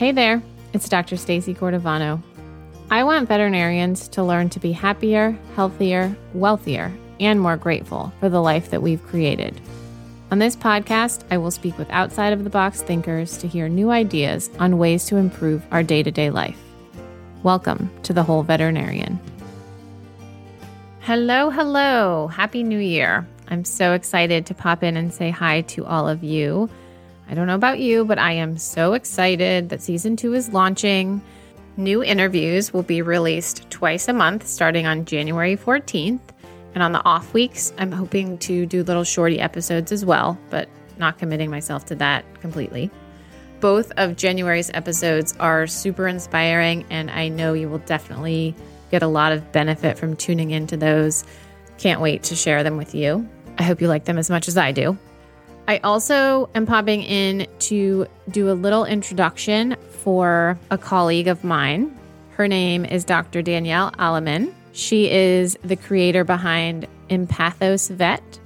Hey there, it's Dr. Stacey Cordovano. I want veterinarians to learn to be happier, healthier, wealthier, and more grateful for the life that we've created. On this podcast, I will speak with outside of the box thinkers to hear new ideas on ways to improve our day to day life. Welcome to the Whole Veterinarian. Hello, hello. Happy New Year. I'm so excited to pop in and say hi to all of you. I don't know about you, but I am so excited that season two is launching. New interviews will be released twice a month starting on January 14th. And on the off weeks, I'm hoping to do little shorty episodes as well, but not committing myself to that completely. Both of January's episodes are super inspiring, and I know you will definitely get a lot of benefit from tuning into those. Can't wait to share them with you. I hope you like them as much as I do. I also am popping in to do a little introduction for a colleague of mine. Her name is Dr. Danielle Alleman. She is the creator behind Empathos Vet.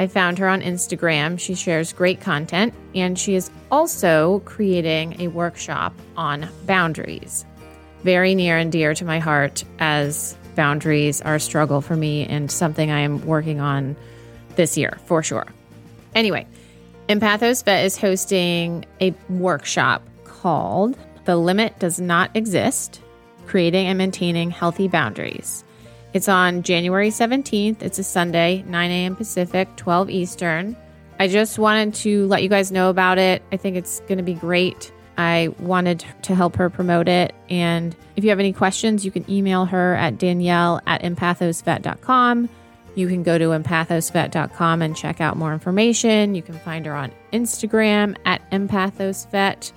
I found her on Instagram. She shares great content, and she is also creating a workshop on boundaries. Very near and dear to my heart, as boundaries are a struggle for me and something I am working on this year for sure. Anyway, Empathos Vet is hosting a workshop called The Limit Does Not Exist Creating and Maintaining Healthy Boundaries. It's on January 17th. It's a Sunday, 9 a.m. Pacific, 12 Eastern. I just wanted to let you guys know about it. I think it's going to be great. I wanted to help her promote it. And if you have any questions, you can email her at danielle at empathosvet.com. You can go to empathosvet.com and check out more information. You can find her on Instagram at empathosvet.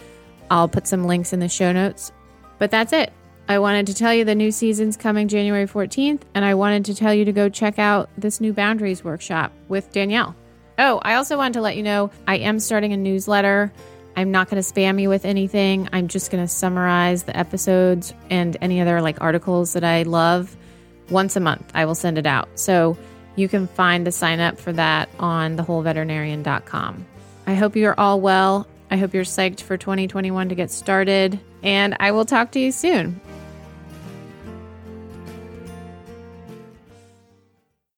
I'll put some links in the show notes. But that's it. I wanted to tell you the new season's coming January 14th, and I wanted to tell you to go check out this new boundaries workshop with Danielle. Oh, I also wanted to let you know I am starting a newsletter. I'm not going to spam you with anything. I'm just going to summarize the episodes and any other like articles that I love once a month. I will send it out. So you can find the sign up for that on thewholeveterinarian.com. I hope you're all well. I hope you're psyched for 2021 to get started, and I will talk to you soon.